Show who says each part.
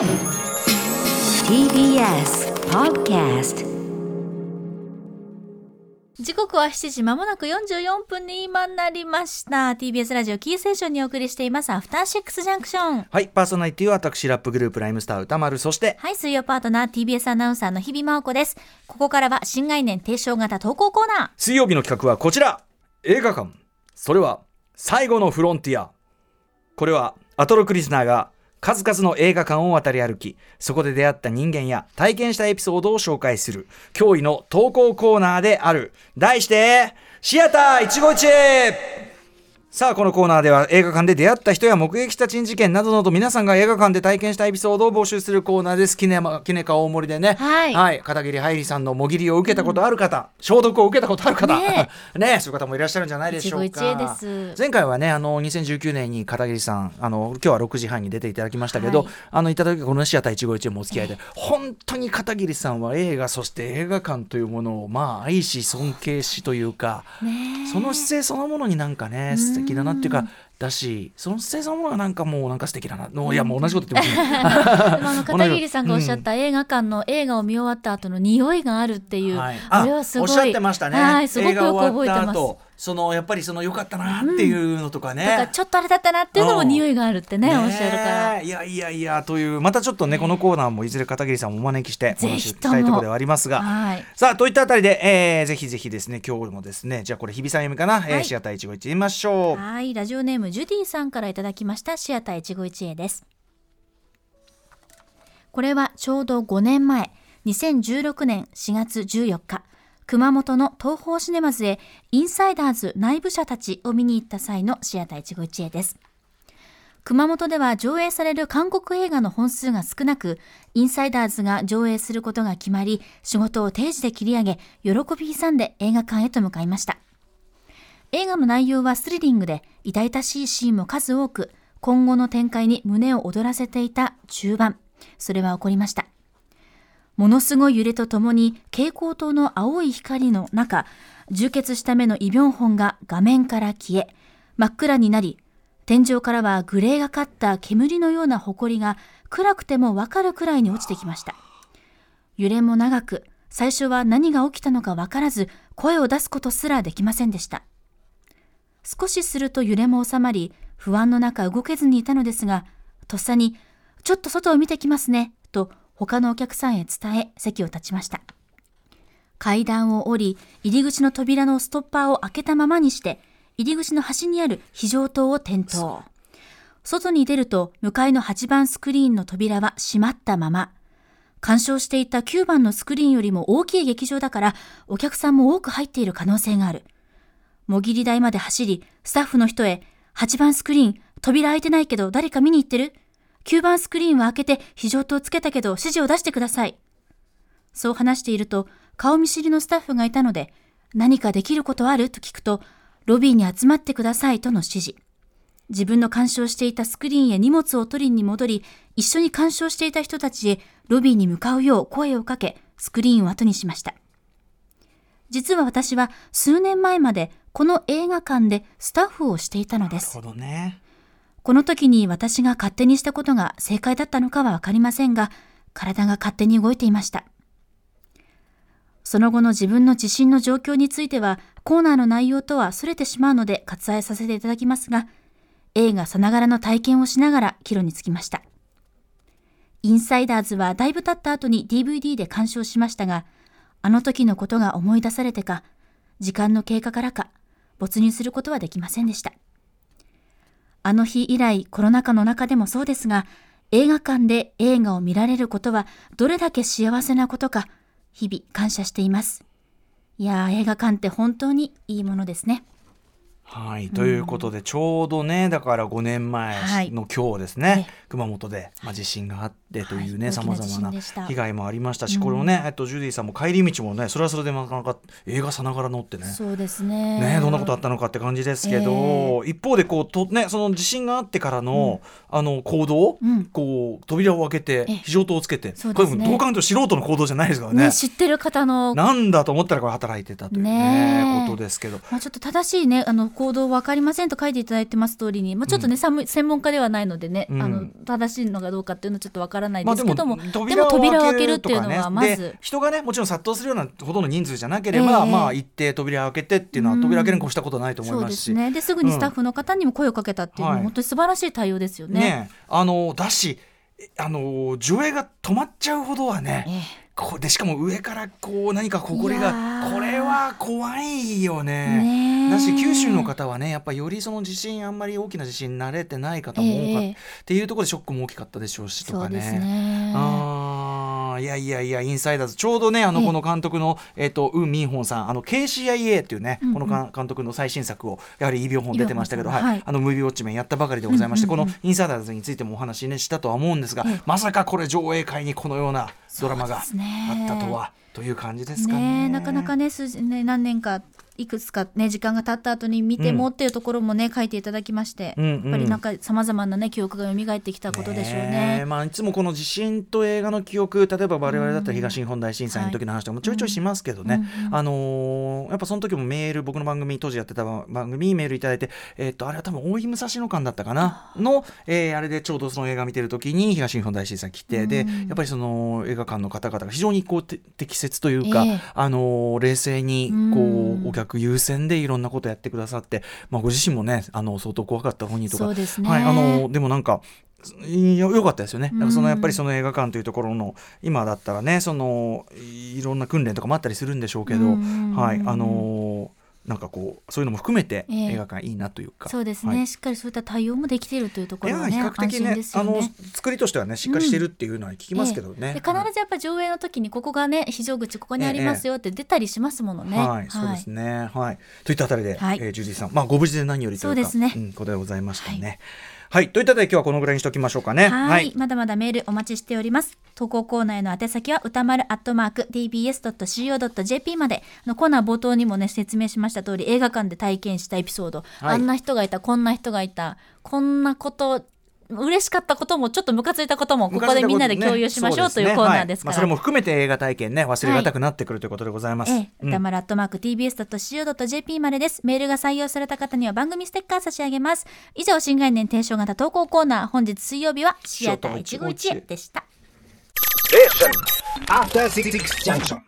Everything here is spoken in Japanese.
Speaker 1: TBS Podcast
Speaker 2: 時刻は7時まもなく44分に今なりました。TBS ラジオキーセーションにお送りしています。アフターシックスジャンクション。
Speaker 3: はい、パーソナリティは私、ラップグループライムスター歌丸、そして、
Speaker 2: はい水曜パートナー TBS アナウンサーの日々真央子です。ここからは新概念提唱型投稿コーナー。
Speaker 3: 水曜日の企画はこちら。映画館。それは、最後のフロンティア。これは、アトロクリスナーが、数々の映画館を渡り歩き、そこで出会った人間や体験したエピソードを紹介する、驚異の投稿コーナーである。題して、シアター一期一会さあこのコーナーでは映画館で出会った人や目撃した珍事件などなど皆さんが映画館で体験したエピソードを募集するコーナーです。キネマキネカ大盛りでね。
Speaker 2: はい。
Speaker 3: 片桐はいりさんのもぎりを受けたことある方、消毒を受けたことある方。
Speaker 2: ね
Speaker 3: ねそういう方もいらっしゃるんじゃないでしょうか。
Speaker 2: 一期一会です。
Speaker 3: 前回はねあの2019年に片桐さんあの今日は6時半に出ていただきましたけど、
Speaker 2: はい。
Speaker 3: あのいただきこのシアター一期一会もお付き合い。で、本当に片桐さんは映画そして映画館というものをまあ愛し尊敬しというか、その姿勢そのものになんかね素敵だなっていうかだしその姿勢そのものがなんかもうなんか素敵だな。のいやもう同じこと言ってますね
Speaker 2: 片桐さんがおっしゃった映画館の映画を見終わった後の匂いがあるっていう、
Speaker 3: はい
Speaker 2: あれはすごい。
Speaker 3: おっしゃってましたね、
Speaker 2: はいすごくよく覚えてます。
Speaker 3: 後そのやっぱりその良かったなっていうのとかね、
Speaker 2: だからちょっとあれだったなっていうのも匂いがあるってね
Speaker 3: ね
Speaker 2: おっしゃるから。
Speaker 3: いやいやいやというまたちょっとねこのコーナーもいずれ片桐さんもお招きしてお話ししたいところではありますが
Speaker 2: はい。
Speaker 3: さあといったあたりで、えー、ぜひぜひですね今日もですねじゃあこれ日比さん読みかな、えー
Speaker 2: はい
Speaker 3: シアター一期一会見ましょう。
Speaker 2: はい、ラジオネームジュディさんからいただきましたシアター一期一会です。これはちょうど5年前、2016年4月14日、熊本の東宝シネマズへインサイダーズ内部者たちを見に行った際のシアター一期一会です。熊本では上映される韓国映画の本数が少なく、インサイダーズが上映することが決まり、仕事を定時で切り上げ、喜び勇んで映画館へと向かいました。映画の内容はスリリングで痛々しいシーンも数多く今後の展開に胸を躍らせていた中盤それは起こりましたものすごい揺れとともに蛍光灯の青い光の中充血した目のイ・ビョンホンが画面から消え真っ暗になり天井からはグレーがかった煙のような埃が暗くてもわかるくらいに落ちてきました。揺れも長く最初は何が起きたのかわからず声を出すことすらできませんでした。少しすると揺れも収まり、不安の中動けずにいたのですが、とっさに、ちょっと外を見てきますね、と他のお客さんへ伝え席を立ちました。階段を降り、入り口の扉のストッパーを開けたままにして、入り口の端にある非常灯を点灯。外に出ると、向かいの8番スクリーンの扉は閉まったまま。鑑賞していた9番のスクリーンよりも大きい劇場だから、お客さんも多く入っている可能性がある。もぎり台まで走り、スタッフの人へ、8番スクリーン、扉開いてないけど誰か見に行ってる？?9 番スクリーンは開けて非常灯をつけたけど指示を出してください。そう話していると、顔見知りのスタッフがいたので、何かできることあると聞くと、ロビーに集まってくださいとの指示。自分の鑑賞していたスクリーンへ荷物を取りに戻り、一緒に鑑賞していた人たちへロビーに向かうよう声をかけ、スクリーンを後にしました。実は私は数年前までこの映画館でスタッフをしていたのです。
Speaker 3: なるほどね
Speaker 2: この時に私が勝手にしたことが正解だったのかはわかりませんが、体が勝手に動いていました。その後の自分の自信の状況については、コーナーの内容とは逸れてしまうので割愛させていただきますが、映画さながらの体験をしながら帰路につきました。インサイダーズはだいぶ経った後に DVD で鑑賞しましたが、あの時のことが思い出されてか、時間の経過からか、没入することはできませんでした。あの日以来コロナ禍の中でもそうですが、映画館で映画を見られることはどれだけ幸せなことか、日々感謝しています。いやー、映画館って本当にいいものですね。
Speaker 3: はい、ということでちょうどねだから5年前の今日ですね、
Speaker 2: え
Speaker 3: 熊本で、まあ、地震があってというね
Speaker 2: はい。
Speaker 3: さまざまな被害もありましたし、これをね、えっと、ジュディさんも帰り道もねそれはそれでなかなか映画さながら乗ってね。
Speaker 2: そうですね。
Speaker 3: ね、どんなことあったのかって感じですけど、一方でこうと、ね、その地震があってからの,、あの行動、
Speaker 2: うん。
Speaker 3: こう扉を開けて
Speaker 2: え
Speaker 3: 非常灯をつけて、
Speaker 2: そうですね。
Speaker 3: これもどう考えても素人の行動じゃないですからね。
Speaker 2: ね、知ってる方の、
Speaker 3: なんだと思ったらこれ働いてたという、ね
Speaker 2: ねえ。
Speaker 3: ことですけど。
Speaker 2: まあ、ちょっと正しいね、あの行動わかりませんと書いていただいてます通りに、まあ、ちょっとね、寒い専門家ではないのでね、
Speaker 3: うん。
Speaker 2: あの正しいのかどうかっていうのはちょっとわからない
Speaker 3: まあ
Speaker 2: ですけども、で
Speaker 3: 扉を
Speaker 2: も扉を開けるっていうのはま
Speaker 3: で
Speaker 2: ず、
Speaker 3: 人がねもちろん殺到するようなほどの人数じゃなければ、
Speaker 2: ええ。
Speaker 3: まあ一定扉を開けてっていうのは
Speaker 2: うん。
Speaker 3: 扉開けるに越したことないと思い
Speaker 2: そう
Speaker 3: ますし。
Speaker 2: ですね。ですぐにスタッフの方にも声をかけたっていうのは、
Speaker 3: はい。
Speaker 2: 本当に素晴らしい対応ですよね。
Speaker 3: ねあのだしあの上映が止まっちゃうほどはね、
Speaker 2: ええ
Speaker 3: こうでしかも上からこう何かこり
Speaker 2: いや
Speaker 3: が
Speaker 2: ー
Speaker 3: これは怖いよね。だし九州の方はねやっぱよりその地震あんまり大きな地震に慣れてない方も多かった、
Speaker 2: ええ
Speaker 3: っていうところでショックも大きかったでしょうしとか
Speaker 2: そうです
Speaker 3: ね。
Speaker 2: ね。
Speaker 3: あーいやいやいやインサイダーズ。ちょうどねあの
Speaker 2: ええ
Speaker 3: この監督の、えっとウン・ミンホンさんあの KCIA っていうね、このか監督の最新作をやはりイ・ビョンホン出てましたけど、
Speaker 2: はい
Speaker 3: はい。あのムービーウォッチメンやったばかりでございまして、このインサイダーズについてもお話ねしたとは思うんですが、
Speaker 2: ええ
Speaker 3: まさかこれ上映会にこのようなドラマがあったとは、という感じですかね。
Speaker 2: なかなかね数字ね何年かいくつかね時間が経った後に見てもっていうところもね、書いていただきまして、
Speaker 3: うんうん。
Speaker 2: やっぱりなんかさまざまなね記憶が蘇ってきたことでしょうね。
Speaker 3: えまあ、いつもこの地震と映画の記憶例えば我々だったら東日本大震災の時の話とかもちょいちょいしますけどね、
Speaker 2: うんうん
Speaker 3: あのーやっぱその時もメール僕の番組当時やってた番組にメールいただいて、えっとあれは多分大井武蔵野間だったかな？の、えーあれでちょうどその映画見てる時に東日本大震災来て、で
Speaker 2: うん。
Speaker 3: やっぱりその映画館の方々が非常にこうて適切というか、
Speaker 2: ええ。
Speaker 3: あのー冷静にこ
Speaker 2: うん。
Speaker 3: うお客優先でいろんなことやってくださって、まあ、ご自身もねあの相当怖かった本人とか。
Speaker 2: ね。
Speaker 3: はい、あのでもなんかいやよかったですよね。なんかその
Speaker 2: うん
Speaker 3: やっぱりその映画館というところの今だったらねそのいろんな訓練とかもあったりするんでしょうけど、
Speaker 2: うん。
Speaker 3: はいあのーなんかこうそういうのも含めて
Speaker 2: ええ
Speaker 3: 映画館いいなというか。
Speaker 2: そうですね、
Speaker 3: はい
Speaker 2: しっかりそういった対応もできているというところがね
Speaker 3: 比較的ね
Speaker 2: ね
Speaker 3: あの。作りとしてはねしっかりしてるっていうのは聞きますけどね。
Speaker 2: で必ずやっぱ上映の時にここがね非常口ここにありますよって出たりしますものね。
Speaker 3: はい、そうですね。はい。といったあたりで、
Speaker 2: はい
Speaker 3: えージュディさん、まあご無事で何よりというか、
Speaker 2: そうですね
Speaker 3: ん、ことでございましたね。はい、といったで今日はこのぐらいにしておきましょうかね。
Speaker 2: はいまだまだメールお待ちしております。投稿コーナーへの宛先は歌丸アットマーク tbs.co.jp まで。あのコーナー冒頭にもね説明しました通り映画館で体験したエピソード、
Speaker 3: はい
Speaker 2: あんな人がいたこんな人がいたこんなこと嬉しかったこともちょっとムカついたこともここでみんなで共有しましょうというコーナーですから。
Speaker 3: まあ、それも含めて映画体験ね忘れがたくなってくるということでございます。
Speaker 2: ええ、
Speaker 3: うん
Speaker 2: 歌丸アットマーク tbs.co.jp までです。メールが採用された方には番組ステッカー差し上げます。以上、新概念提唱型投稿コーナー、本日水曜日はシアター一期一会でした。
Speaker 4: After Six Junction.